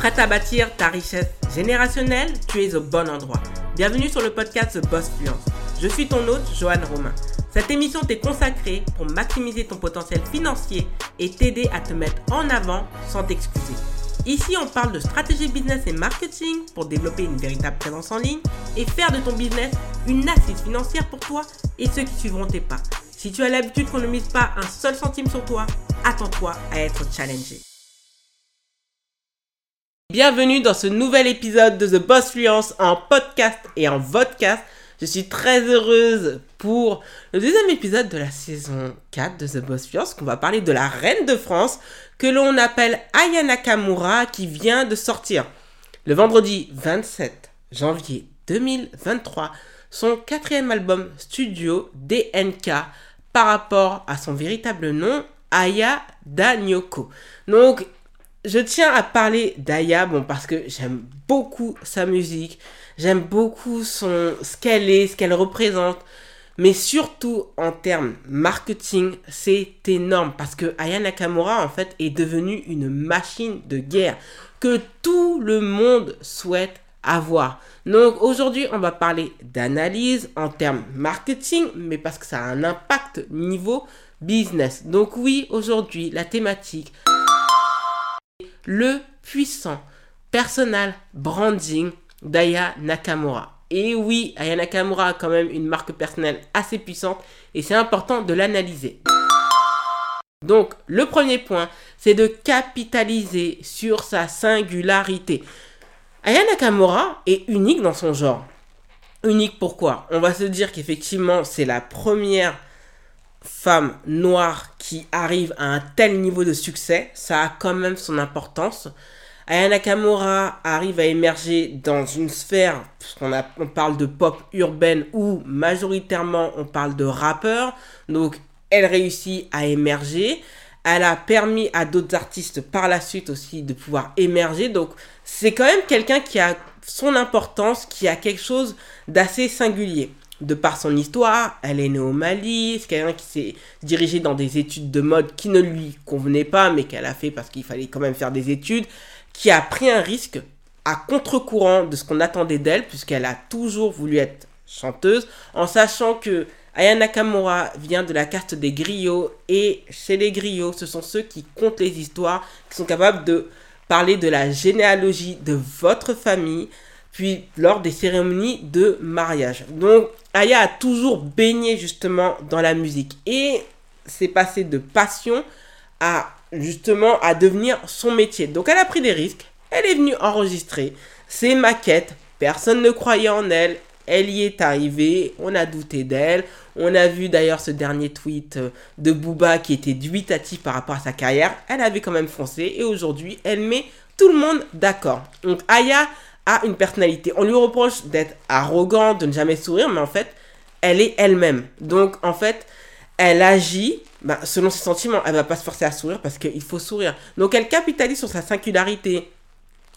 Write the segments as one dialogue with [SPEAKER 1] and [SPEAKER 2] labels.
[SPEAKER 1] Prête à bâtir ta richesse générationnelle Tu es au bon endroit. Bienvenue sur le podcast The Boss Fluence. Je suis ton hôte, Joanne Romain. Cette émission t'est consacrée pour maximiser ton potentiel financier et t'aider à te mettre en avant sans t'excuser. Ici, on parle de stratégie business et marketing pour développer une véritable présence en ligne et faire de ton business une assise financière pour toi et ceux qui suivront tes pas. Si tu as l'habitude qu'on ne mise pas un seul centime sur toi, attends-toi à être challengé. Bienvenue dans ce nouvel épisode de The Boss Fluence en podcast et en vodcast. Je suis très heureuse pour le deuxième épisode de la saison 4 de The Boss Fluence qu'on va parler de la reine de France que l'on appelle Aya Nakamura qui vient de sortir le vendredi 27 janvier 2023 son quatrième album studio DNK par rapport à son véritable nom, Aya Danyoko. Donc, je tiens à parler d'Aya, parce que j'aime beaucoup sa musique, j'aime beaucoup son, ce qu'elle est, ce qu'elle représente, mais surtout en termes marketing, c'est énorme parce que Aya Nakamura en fait est devenue une machine de guerre que tout le monde souhaite avoir. Donc aujourd'hui, on va parler d'analyse en termes marketing, mais parce que ça a un impact niveau business. Donc oui, aujourd'hui, la thématique, le puissant personal branding d'Aya Nakamura. Et oui, Aya Nakamura a quand même une marque personnelle assez puissante et c'est important de l'analyser. Donc, le premier point, c'est de capitaliser sur sa singularité. Aya Nakamura est unique dans son genre. Unique pourquoi? On va se dire qu'effectivement, c'est la première femme noire qui arrive à un tel niveau de succès. Ça a quand même son importance. Aya Nakamura arrive à émerger dans une sphère, puisqu'on on parle de pop urbaine où majoritairement on parle de rappeurs. Donc elle réussit à émerger. Elle a permis à d'autres artistes par la suite aussi de pouvoir émerger. Donc c'est quand même quelqu'un qui a son importance, qui a quelque chose d'assez singulier. De par son histoire, elle est née au Mali, c'est quelqu'un qui s'est dirigé dans des études de mode qui ne lui convenaient pas, mais qu'elle a fait parce qu'il fallait quand même faire des études, qui a pris un risque à contre-courant de ce qu'on attendait d'elle, puisqu'elle a toujours voulu être chanteuse, en sachant que Aya Nakamura vient de la caste des griots et chez les griots, ce sont ceux qui comptent les histoires, qui sont capables de parler de la généalogie de votre famille, puis lors des cérémonies de mariage. Donc Aya a toujours baigné justement dans la musique et c'est passé de passion à justement à devenir son métier. Donc elle a pris des risques, elle est venue enregistrer ses maquettes, personne ne croyait en elle, elle y est arrivée, on a douté d'elle. On a vu d'ailleurs ce dernier tweet euh, de Booba qui était dubitatif par rapport à sa carrière. Elle avait quand même foncé et aujourd'hui, elle met tout le monde d'accord. Donc Aya a une personnalité. On lui reproche d'être arrogant, de ne jamais sourire, mais en fait, elle est elle-même. Donc en fait, elle agit bah, selon ses sentiments. Elle va pas se forcer à sourire parce qu'il faut sourire. Donc elle capitalise sur sa singularité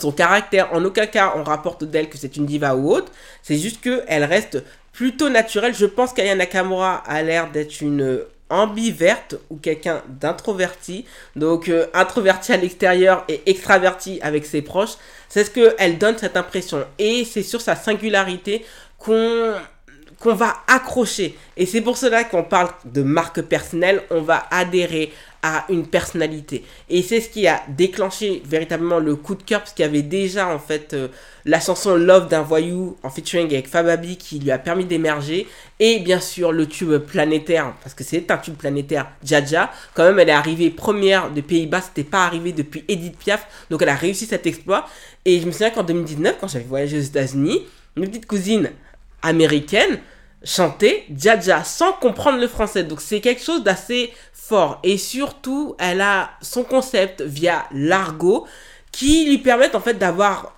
[SPEAKER 1] son caractère. En aucun cas, on rapporte d'elle que c'est une diva ou autre. C'est juste qu'elle reste plutôt naturelle. Je pense qu'Aya Nakamura a l'air d'être une ambiverte ou quelqu'un d'introverti. Donc euh, introverti à l'extérieur et extraverti avec ses proches. C'est ce qu'elle donne cette impression. Et c'est sur sa singularité qu'on qu'on va accrocher. Et c'est pour cela qu'on parle de marque personnelle, on va adhérer à une personnalité. Et c'est ce qui a déclenché véritablement le coup de cœur, parce qu'il y avait déjà en fait euh, la chanson Love d'un voyou en featuring avec Fababi qui lui a permis d'émerger. Et bien sûr le tube planétaire, parce que c'est un tube planétaire, Jaja. Quand même, elle est arrivée première de Pays-Bas, c'était pas arrivé depuis Edith Piaf. Donc elle a réussi cet exploit. Et je me souviens qu'en 2019, quand j'avais voyagé aux États-Unis, une petite cousine américaine chanter Jaja sans comprendre le français. Donc c'est quelque chose d'assez fort. Et surtout, elle a son concept via l'argot qui lui permet en fait d'avoir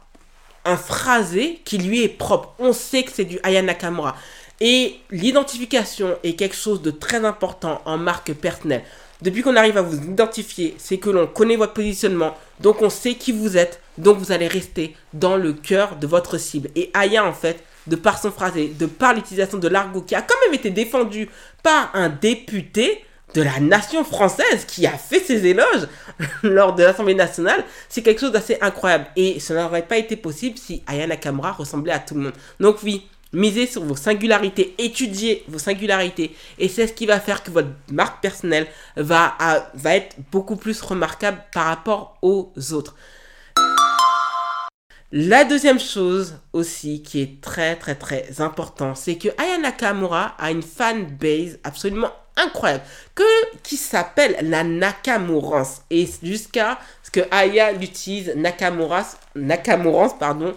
[SPEAKER 1] un phrasé qui lui est propre. On sait que c'est du Aya Nakamura. Et l'identification est quelque chose de très important en marque personnelle. Depuis qu'on arrive à vous identifier, c'est que l'on connaît votre positionnement, donc on sait qui vous êtes, donc vous allez rester dans le cœur de votre cible. Et Aya, en fait, de par son phrasé, de par l'utilisation de l'argot qui a quand même été défendu par un député, de la nation française qui a fait ses éloges lors de l'Assemblée nationale, c'est quelque chose d'assez incroyable. Et ça n'aurait pas été possible si Aya Nakamura ressemblait à tout le monde. Donc oui, misez sur vos singularités, étudiez vos singularités, et c'est ce qui va faire que votre marque personnelle va, va être beaucoup plus remarquable par rapport aux autres. La deuxième chose aussi qui est très très très important, c'est que Aya Nakamura a une fan base absolument incroyable qui s'appelle la Nakamurance. Et jusqu'à ce que Aya l'utilise Nakamurance pardon,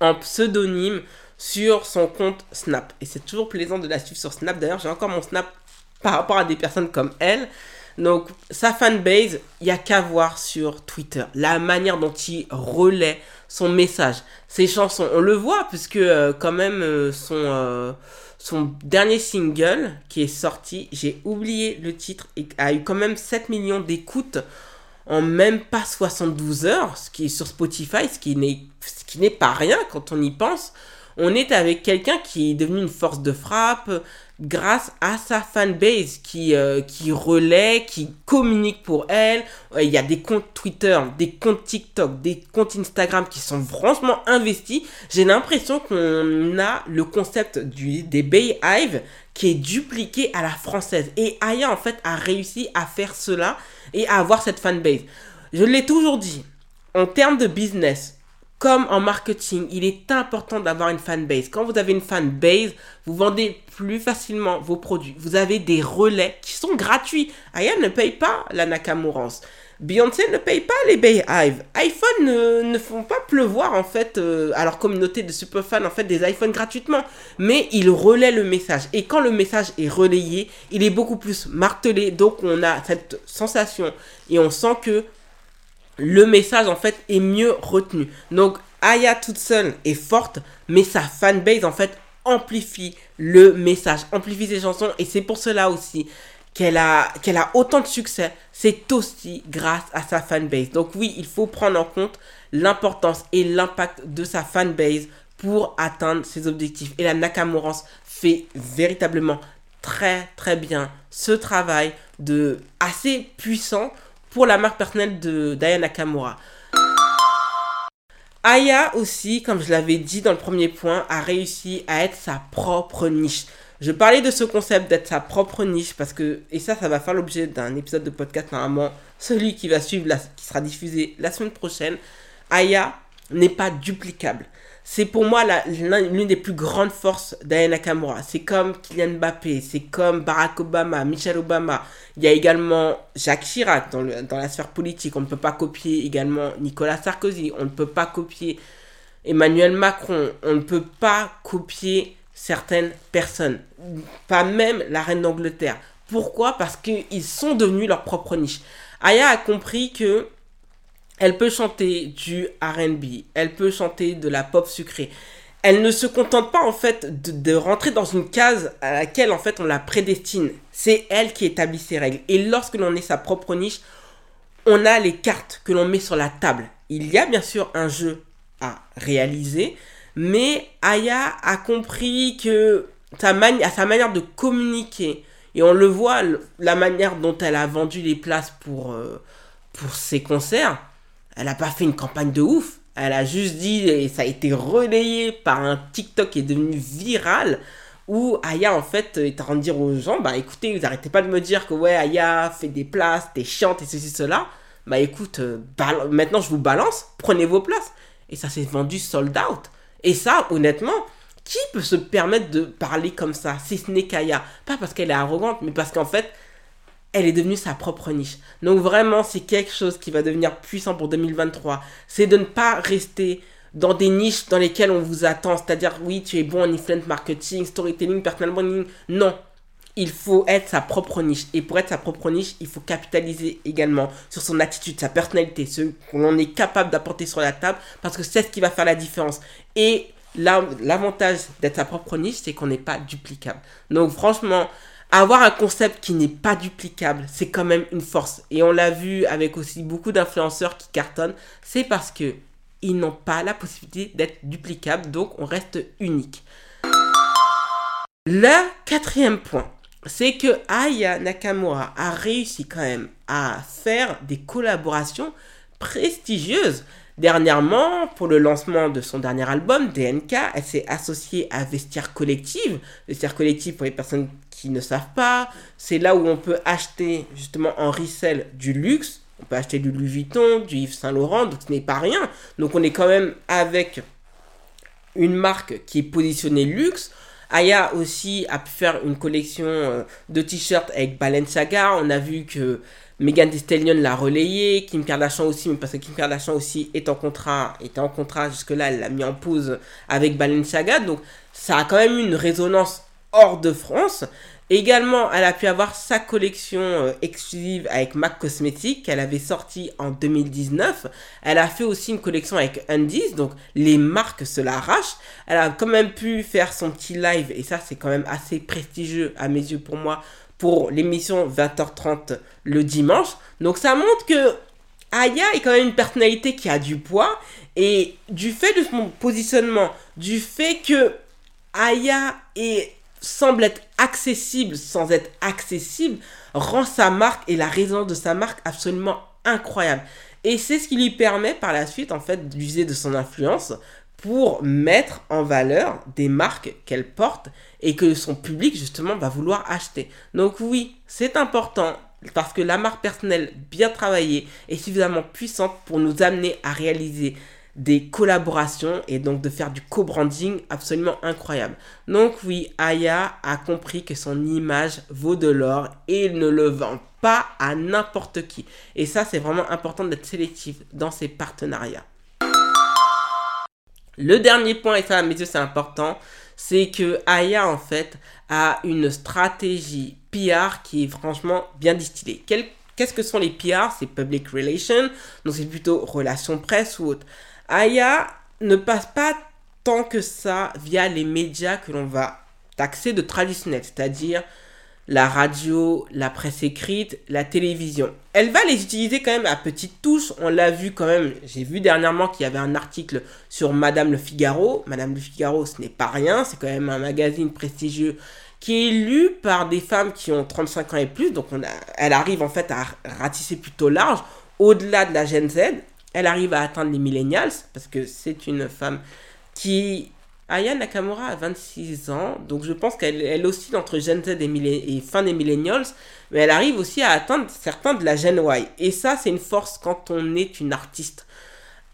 [SPEAKER 1] en pseudonyme sur son compte Snap. Et c'est toujours plaisant de la suivre sur Snap. D'ailleurs, j'ai encore mon Snap par rapport à des personnes comme elle. Donc, sa fanbase, il n'y a qu'à voir sur Twitter. La manière dont il relaie son message, ses chansons. On le voit, puisque euh, quand même, euh, son, euh, son dernier single qui est sorti, j'ai oublié le titre, a eu quand même 7 millions d'écoutes en même pas 72 heures, ce qui est sur Spotify, ce qui n'est pas rien quand on y pense. On est avec quelqu'un qui est devenu une force de frappe, grâce à sa fanbase qui, euh, qui relaie, qui communique pour elle. Euh, il y a des comptes Twitter, des comptes TikTok, des comptes Instagram qui sont franchement investis. J'ai l'impression qu'on a le concept du, des Hive qui est dupliqué à la française. Et Aya, en fait, a réussi à faire cela et à avoir cette fanbase. Je l'ai toujours dit, en termes de business, comme en marketing, il est important d'avoir une fanbase. Quand vous avez une fanbase, vous vendez plus facilement vos produits. Vous avez des relais qui sont gratuits. Aya ne paye pas la Nakamurance. Beyoncé ne paye pas les Bayhive. iPhone ne, font pas pleuvoir en fait euh, à leur communauté de super fans en fait des iPhones gratuitement. Mais ils relaient le message. Et quand le message est relayé, il est beaucoup plus martelé. Donc on a cette sensation et on sent que le message en fait est mieux retenu. Donc Aya toute seule est forte, mais sa fanbase en fait amplifie le message, amplifie ses chansons et c'est pour cela aussi qu'elle a, qu'elle a autant de succès. C'est aussi grâce à sa fanbase. Donc oui, il faut prendre en compte l'importance et l'impact de sa fanbase pour atteindre ses objectifs. Et la Nakamurance fait véritablement très très bien ce travail de assez puissant pour la marque personnelle de Diana Nakamura. Aya aussi, comme je l'avais dit dans le premier point, a réussi à être sa propre niche. Je parlais de ce concept d'être sa propre niche parce que, et ça, ça va faire l'objet d'un épisode de podcast normalement, celui qui va suivre, qui sera diffusé la semaine prochaine. Aya n'est pas duplicable. C'est pour moi l'une des plus grandes forces d'Aya Nakamura. C'est comme Kylian Mbappé, c'est comme Barack Obama, Michelle Obama. Il y a également Jacques Chirac dans, dans la sphère politique. On ne peut pas copier également Nicolas Sarkozy. On ne peut pas copier Emmanuel Macron. On ne peut pas copier certaines personnes. Pas même la reine d'Angleterre. Pourquoi? Parce qu'ils sont devenus leur propre niche. Aya a compris que elle peut chanter du RB, elle peut chanter de la pop sucrée. Elle ne se contente pas en fait de, rentrer dans une case à laquelle en fait on la prédestine. C'est elle qui établit ses règles. Et lorsque l'on est sa propre niche, on a les cartes que l'on met sur la table. Il y a bien sûr un jeu à réaliser, mais Aya a compris que sa manière de communiquer, et on le voit, la manière dont elle a vendu les places pour, euh, pour ses concerts, elle n'a pas fait une campagne de ouf. Elle a juste dit, et ça a été relayé par un TikTok qui est devenu viral, où Aya en fait est en train de dire aux gens, bah écoutez, vous arrêtez pas de me dire que ouais, Aya fait des places, t'es chiante et ceci, cela. Bah écoute, euh, maintenant je vous balance, prenez vos places. Et ça s'est vendu sold out. Et ça, honnêtement, qui peut se permettre de parler comme ça, si ce n'est qu'Aya? Pas parce qu'elle est arrogante, mais parce qu'en fait, elle est devenue sa propre niche. Donc vraiment, c'est quelque chose qui va devenir puissant pour 2023. C'est de ne pas rester dans des niches dans lesquelles on vous attend. C'est-à-dire, oui, tu es bon en influence marketing, storytelling, personal branding. Non. Il faut être sa propre niche. Et pour être sa propre niche, il faut capitaliser également sur son attitude, sa personnalité, ce qu'on est capable d'apporter sur la table, parce que c'est ce qui va faire la différence. Et l'avantage d'être sa propre niche, c'est qu'on n'est pas duplicable. Donc franchement, avoir un concept qui n'est pas duplicable, c'est quand même une force. Et on l'a vu avec aussi beaucoup d'influenceurs qui cartonnent, c'est parce que ils n'ont pas la possibilité d'être duplicables, donc on reste unique. Le quatrième point, c'est que Aya Nakamura a réussi quand même à faire des collaborations prestigieuses. Dernièrement, pour le lancement de son dernier album, DNK, elle s'est associée à Vestiaire Collective. Vestiaire Collective, pour les personnes qui ne savent pas, c'est là où on peut acheter justement en resell du luxe. On peut acheter du Louis Vuitton, du Yves Saint Laurent, donc ce n'est pas rien. Donc on est quand même avec une marque qui est positionnée luxe. Aya aussi a pu faire une collection euh, de t-shirts avec Balenciaga. On a vu que Megan Thee l'a relayé, Kim Kardashian aussi, mais parce que Kim Kardashian aussi est en contrat, était en contrat jusque-là, elle l'a mis en pause avec Balenciaga. Donc ça a quand même une résonance hors de France. Également, elle a pu avoir sa collection euh, exclusive avec MAC Cosmetics qu'elle avait sortie en 2019. Elle a fait aussi une collection avec Undies, donc les marques se l'arrachent. Elle a quand même pu faire son petit live et ça c'est quand même assez prestigieux à mes yeux pour moi pour l'émission 20h30 le dimanche. Donc ça montre que Aya est quand même une personnalité qui a du poids et du fait de son positionnement, du fait que Aya est semble être accessible sans être accessible rend sa marque et la raison de sa marque absolument incroyable. Et c'est ce qui lui permet par la suite en fait d'user de son influence pour mettre en valeur des marques qu'elle porte et que son public justement va vouloir acheter. Donc oui, c'est important parce que la marque personnelle bien travaillée est suffisamment puissante pour nous amener à réaliser des collaborations et donc de faire du co-branding absolument incroyable. Donc oui, Aya a compris que son image vaut de l'or et il ne le vend pas à n'importe qui. Et ça, c'est vraiment important d'être sélectif dans ses partenariats. Le dernier point, et ça à mes yeux c'est important, c'est que Aya en fait a une stratégie PR qui est franchement bien distillée. Qu'est-ce que sont les PR C'est Public Relations, donc c'est plutôt relations presse ou autre. Aya ne passe pas tant que ça via les médias que l'on va taxer de traditionnels, c'est-à-dire la radio, la presse écrite, la télévision. Elle va les utiliser quand même à petite touche. On l'a vu quand même. J'ai vu dernièrement qu'il y avait un article sur Madame Le Figaro. Madame Le Figaro, ce n'est pas rien. C'est quand même un magazine prestigieux qui est lu par des femmes qui ont 35 ans et plus. Donc elle arrive en fait à ratisser plutôt large, au-delà de la Gen Z elle arrive à atteindre les millennials parce que c'est une femme qui Aya Nakamura a 26 ans, donc je pense qu'elle elle oscille entre Gen Z et, et, fin des millennials, mais elle arrive aussi à atteindre certains de la Gen Y. Et ça, c'est une force quand on est une artiste.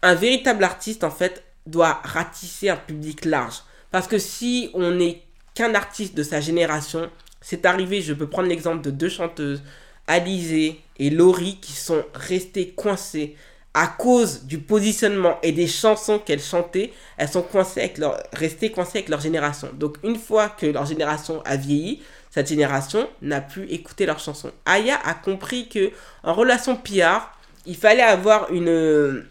[SPEAKER 1] Un véritable artiste, en fait, doit ratisser un public large. Parce que si on n'est qu'un artiste de sa génération, c'est arrivé, je peux prendre l'exemple de deux chanteuses, Alizé et Laurie, qui sont restées coincées à cause du positionnement et des chansons qu'elles chantaient, elles sont coincées avec leur, restées coincées avec leur génération. Donc une fois que leur génération a vieilli, cette génération n'a plus écouté leurs chansons. Aya a compris que en relation PR, il fallait avoir une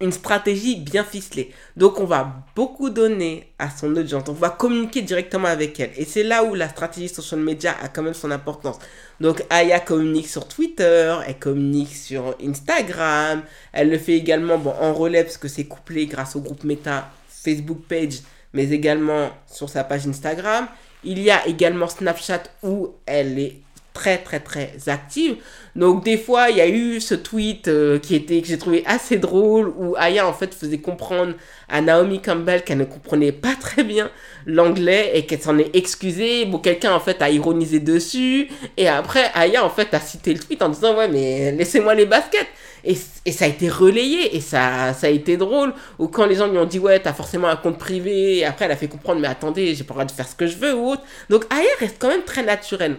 [SPEAKER 1] une stratégie bien ficelée. Donc on va beaucoup donner à son audience, on va communiquer directement avec elle. Et c'est là où la stratégie social media a quand même son importance. Donc Aya communique sur Twitter, elle communique sur Instagram, elle le fait également bon, en relais parce que c'est couplé grâce au groupe Meta Facebook page, mais également sur sa page Instagram. Il y a également Snapchat où elle est très très très active. Donc des fois, il y a eu ce tweet euh, qui était que j'ai trouvé assez drôle où Aya en fait faisait comprendre à Naomi Campbell qu'elle ne comprenait pas très bien l'anglais et qu'elle s'en est excusée. Bon, quelqu'un en fait a ironisé dessus et après Aya en fait a cité le tweet en disant ouais mais laissez-moi les baskets. Et, et, ça a été relayé et ça, ça a été drôle. Ou quand les gens lui ont dit ouais t'as forcément un compte privé et après elle a fait comprendre mais attendez j'ai pas le droit de faire ce que je veux ou autre. Donc Aya reste quand même très naturelle.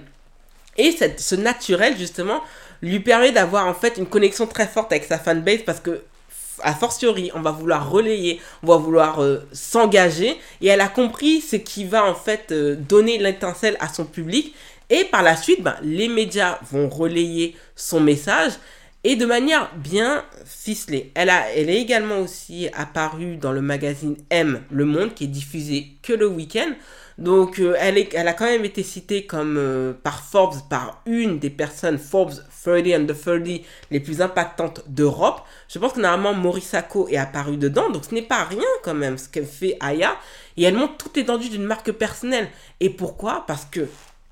[SPEAKER 1] Et ce naturel, justement, lui permet d'avoir en fait une connexion très forte avec sa fanbase parce que, a fortiori, on va vouloir relayer, on va vouloir euh, s'engager. Et elle a compris ce qui va en fait euh, donner l'étincelle à son public. Et par la suite, ben, les médias vont relayer son message et de manière bien ficelée. Elle, elle est également aussi apparue dans le magazine M, Le Monde, qui est diffusé que le week-end. Donc, euh, elle, a quand même été citée comme euh, par Forbes, par une des personnes Forbes 30 and the 30 les plus impactantes d'Europe. Je pense que normalement Morisako est apparu dedans, donc ce n'est pas rien quand même ce qu'elle fait Aya. Et elle montre toute l'étendue d'une marque personnelle. Et pourquoi? Parce que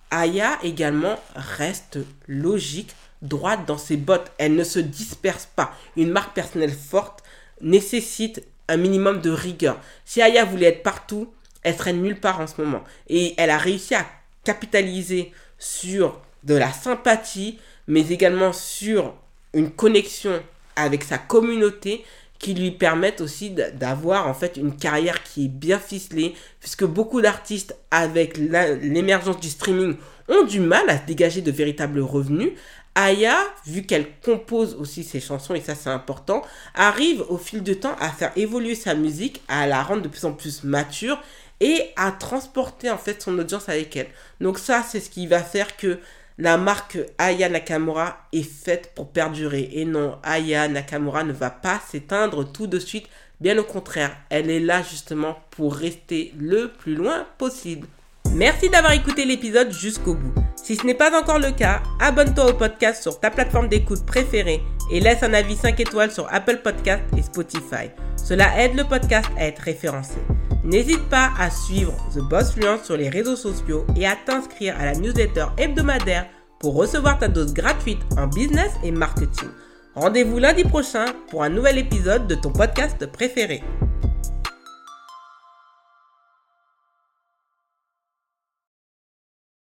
[SPEAKER 1] Aya également reste logique, droite dans ses bottes. Elle ne se disperse pas. Une marque personnelle forte nécessite un minimum de rigueur. Si Aya voulait être partout, elle serait nulle part en ce moment. Et elle a réussi à capitaliser sur de la sympathie, mais également sur une connexion avec sa communauté qui lui permettent aussi d'avoir en fait une carrière qui est bien ficelée, puisque beaucoup d'artistes avec l'émergence du streaming ont du mal à se dégager de véritables revenus. Aya, vu qu'elle compose aussi ses chansons, et ça c'est important, arrive au fil du temps à faire évoluer sa musique, à la rendre de plus en plus mature et à transporter en fait son audience avec elle. Donc ça c'est ce qui va faire que la marque Aya Nakamura est faite pour perdurer. Et non, Aya Nakamura ne va pas s'éteindre tout de suite. Bien au contraire, elle est là justement pour rester le plus loin possible. Merci d'avoir écouté l'épisode jusqu'au bout. Si ce n'est pas encore le cas, abonne-toi au podcast sur ta plateforme d'écoute préférée et laisse un avis 5 étoiles sur Apple Podcast et Spotify. Cela aide le podcast à être référencé. N'hésite pas à suivre The Boss Fluence sur les réseaux sociaux et à t'inscrire à la newsletter hebdomadaire pour recevoir ta dose gratuite en business et marketing. Rendez-vous lundi prochain pour un nouvel épisode de ton podcast préféré.